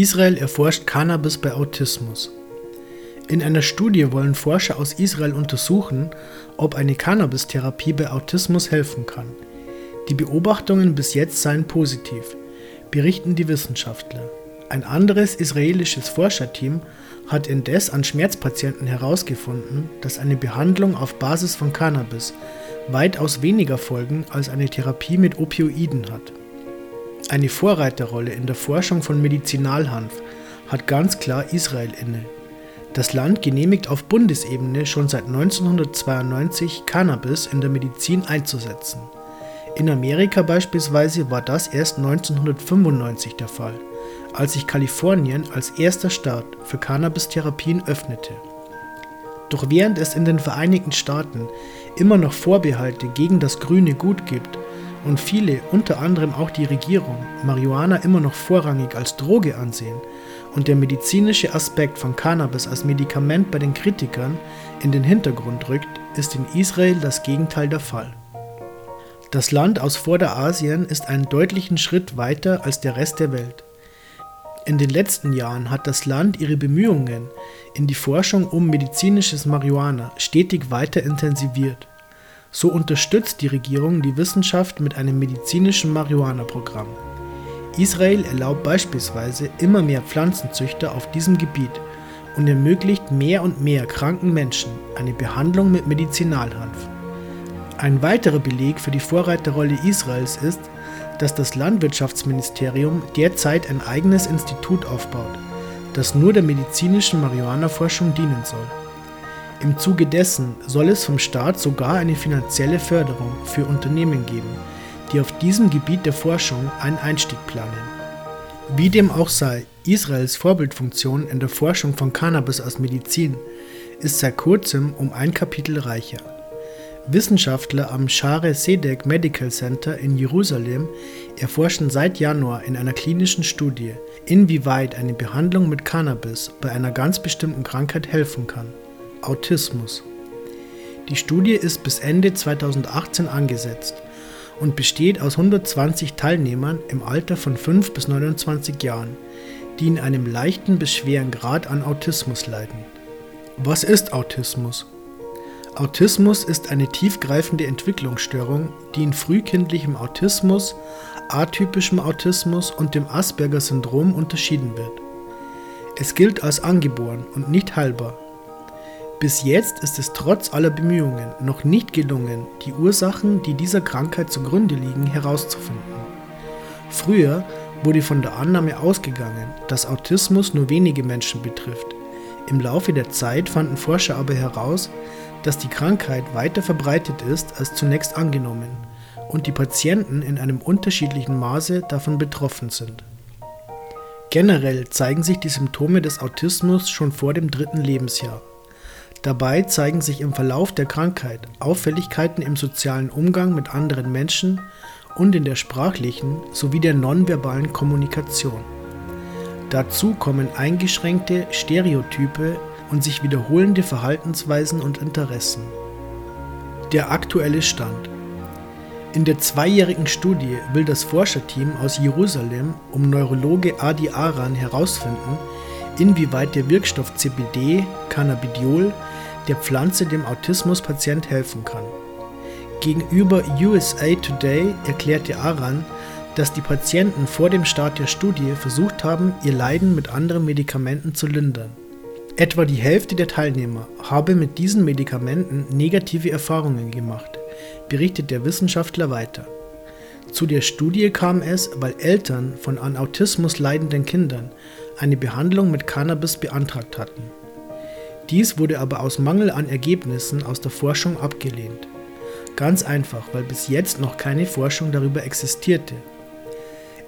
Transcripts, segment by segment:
Israel erforscht Cannabis bei Autismus. In einer Studie wollen Forscher aus Israel untersuchen, ob eine Cannabis-Therapie bei Autismus helfen kann. Die Beobachtungen bis jetzt seien positiv, berichten die Wissenschaftler. Ein anderes israelisches Forscherteam hat indes an Schmerzpatienten herausgefunden, dass eine Behandlung auf Basis von Cannabis weitaus weniger Folgen als eine Therapie mit Opioiden hat. Eine Vorreiterrolle in der Forschung von Medizinalhanf hat ganz klar Israel inne. Das Land genehmigt auf Bundesebene schon seit 1992 Cannabis in der Medizin einzusetzen. In Amerika beispielsweise war das erst 1995 der Fall, als sich Kalifornien als erster Staat für Cannabis-Therapien öffnete. Doch während es in den Vereinigten Staaten immer noch Vorbehalte gegen das grüne Gut gibt und viele, unter anderem auch die Regierung, Marihuana immer noch vorrangig als Droge ansehen und der medizinische Aspekt von Cannabis als Medikament bei den Kritikern in den Hintergrund rückt, ist in Israel das Gegenteil der Fall. Das Land aus Vorderasien ist einen deutlichen Schritt weiter als der Rest der Welt. In den letzten Jahren hat das Land ihre Bemühungen in die Forschung um medizinisches Marihuana stetig weiter intensiviert. So unterstützt die Regierung die Wissenschaft mit einem medizinischen Marihuana-Programm. Israel erlaubt beispielsweise immer mehr Pflanzenzüchter auf diesem Gebiet und ermöglicht mehr und mehr kranken Menschen eine Behandlung mit Medizinalhanf. Ein weiterer Beleg für die Vorreiterrolle Israels ist, dass das Landwirtschaftsministerium derzeit ein eigenes Institut aufbaut, das nur der medizinischen Marihuana-Forschung dienen soll. Im Zuge dessen soll es vom Staat sogar eine finanzielle Förderung für Unternehmen geben, die auf diesem Gebiet der Forschung einen Einstieg planen. Wie dem auch sei, Israels Vorbildfunktion in der Forschung von Cannabis als Medizin ist seit kurzem um ein Kapitel reicher. Wissenschaftler am Share Sedek Medical Center in Jerusalem erforschen seit Januar in einer klinischen Studie, inwieweit eine Behandlung mit Cannabis bei einer ganz bestimmten Krankheit helfen kann. Autismus. Die Studie ist bis Ende 2018 angesetzt und besteht aus 120 Teilnehmern im Alter von 5 bis 29 Jahren, die in einem leichten bis schweren Grad an Autismus leiden. Was ist Autismus? Autismus ist eine tiefgreifende Entwicklungsstörung, die in frühkindlichem Autismus, atypischem Autismus und dem Asperger-Syndrom unterschieden wird. Es gilt als angeboren und nicht heilbar bis jetzt ist es trotz aller Bemühungen noch nicht gelungen, die Ursachen, die dieser Krankheit zugrunde liegen, herauszufinden. Früher wurde von der Annahme ausgegangen, dass Autismus nur wenige Menschen betrifft. Im Laufe der Zeit fanden Forscher aber heraus, dass die Krankheit weiter verbreitet ist als zunächst angenommen und die Patienten in einem unterschiedlichen Maße davon betroffen sind. Generell zeigen sich die Symptome des Autismus schon vor dem dritten Lebensjahr. Dabei zeigen sich im Verlauf der Krankheit Auffälligkeiten im sozialen Umgang mit anderen Menschen und in der sprachlichen sowie der nonverbalen Kommunikation. Dazu kommen eingeschränkte Stereotype und sich wiederholende Verhaltensweisen und Interessen. Der aktuelle Stand. In der zweijährigen Studie will das Forscherteam aus Jerusalem um Neurologe Adi Aran herausfinden, inwieweit der Wirkstoff CBD, Cannabidiol, der Pflanze dem Autismuspatient helfen kann. Gegenüber USA Today erklärte Aran, dass die Patienten vor dem Start der Studie versucht haben, ihr Leiden mit anderen Medikamenten zu lindern. Etwa die Hälfte der Teilnehmer habe mit diesen Medikamenten negative Erfahrungen gemacht, berichtet der Wissenschaftler weiter. Zu der Studie kam es, weil Eltern von an Autismus leidenden Kindern eine Behandlung mit Cannabis beantragt hatten. Dies wurde aber aus Mangel an Ergebnissen aus der Forschung abgelehnt. Ganz einfach, weil bis jetzt noch keine Forschung darüber existierte.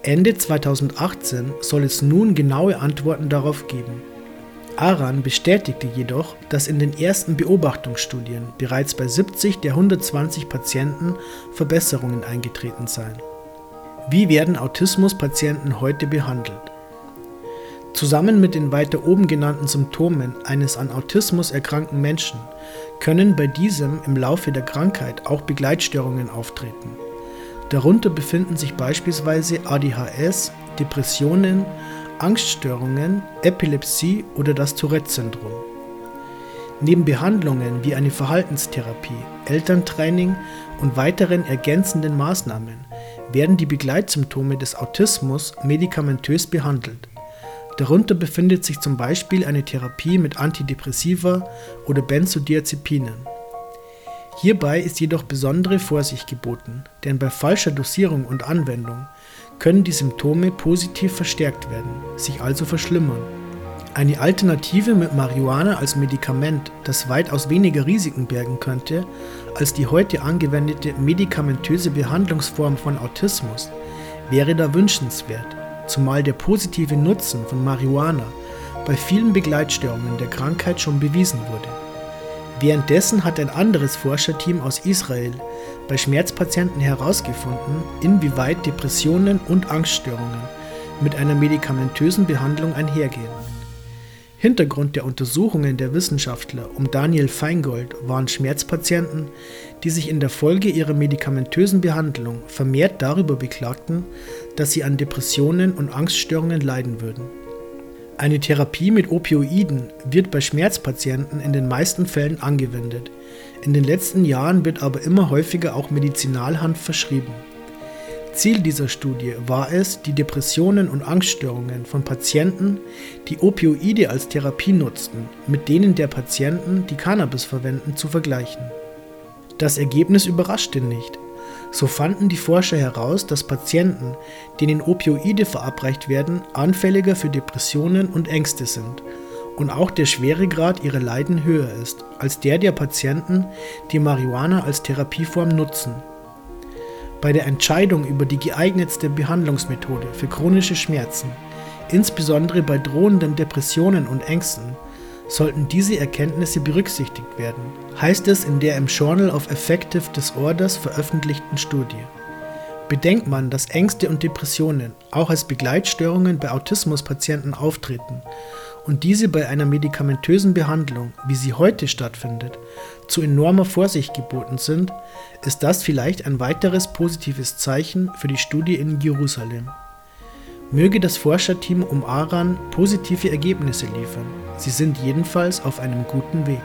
Ende 2018 soll es nun genaue Antworten darauf geben. Aran bestätigte jedoch, dass in den ersten Beobachtungsstudien bereits bei 70 der 120 Patienten Verbesserungen eingetreten seien. Wie werden Autismuspatienten heute behandelt? Zusammen mit den weiter oben genannten Symptomen eines an Autismus erkrankten Menschen können bei diesem im Laufe der Krankheit auch Begleitstörungen auftreten. Darunter befinden sich beispielsweise ADHS, Depressionen, Angststörungen, Epilepsie oder das Tourette-Syndrom. Neben Behandlungen wie eine Verhaltenstherapie, Elterntraining und weiteren ergänzenden Maßnahmen werden die Begleitsymptome des Autismus medikamentös behandelt. Darunter befindet sich zum Beispiel eine Therapie mit Antidepressiva oder Benzodiazepinen. Hierbei ist jedoch besondere Vorsicht geboten, denn bei falscher Dosierung und Anwendung können die Symptome positiv verstärkt werden, sich also verschlimmern. Eine Alternative mit Marihuana als Medikament, das weitaus weniger Risiken bergen könnte als die heute angewendete medikamentöse Behandlungsform von Autismus, wäre da wünschenswert, zumal der positive Nutzen von Marihuana bei vielen Begleitstörungen der Krankheit schon bewiesen wurde. Währenddessen hat ein anderes Forscherteam aus Israel bei Schmerzpatienten herausgefunden, inwieweit Depressionen und Angststörungen mit einer medikamentösen Behandlung einhergehen. Hintergrund der Untersuchungen der Wissenschaftler um Daniel Feingold waren Schmerzpatienten, die sich in der Folge ihrer medikamentösen Behandlung vermehrt darüber beklagten, dass sie an Depressionen und Angststörungen leiden würden. Eine Therapie mit Opioiden wird bei Schmerzpatienten in den meisten Fällen angewendet. In den letzten Jahren wird aber immer häufiger auch Medizinalhanf verschrieben. Ziel dieser Studie war es, die Depressionen und Angststörungen von Patienten, die Opioide als Therapie nutzten, mit denen der Patienten, die Cannabis verwenden, zu vergleichen. Das Ergebnis überraschte nicht. So fanden die Forscher heraus, dass Patienten, denen Opioide verabreicht werden, anfälliger für Depressionen und Ängste sind und auch der Schweregrad ihrer Leiden höher ist als der der Patienten, die Marihuana als Therapieform nutzen. Bei der Entscheidung über die geeignetste Behandlungsmethode für chronische Schmerzen, insbesondere bei drohenden Depressionen und Ängsten, sollten diese Erkenntnisse berücksichtigt werden, heißt es in der im Journal of Affective Disorders veröffentlichten Studie. Bedenkt man, dass Ängste und Depressionen auch als Begleitstörungen bei Autismuspatienten auftreten und diese bei einer medikamentösen Behandlung, wie sie heute stattfindet, zu enormer Vorsicht geboten sind, ist das vielleicht ein weiteres positives Zeichen für die Studie in Jerusalem. Möge das Forscherteam um Aran positive Ergebnisse liefern. Sie sind jedenfalls auf einem guten Weg.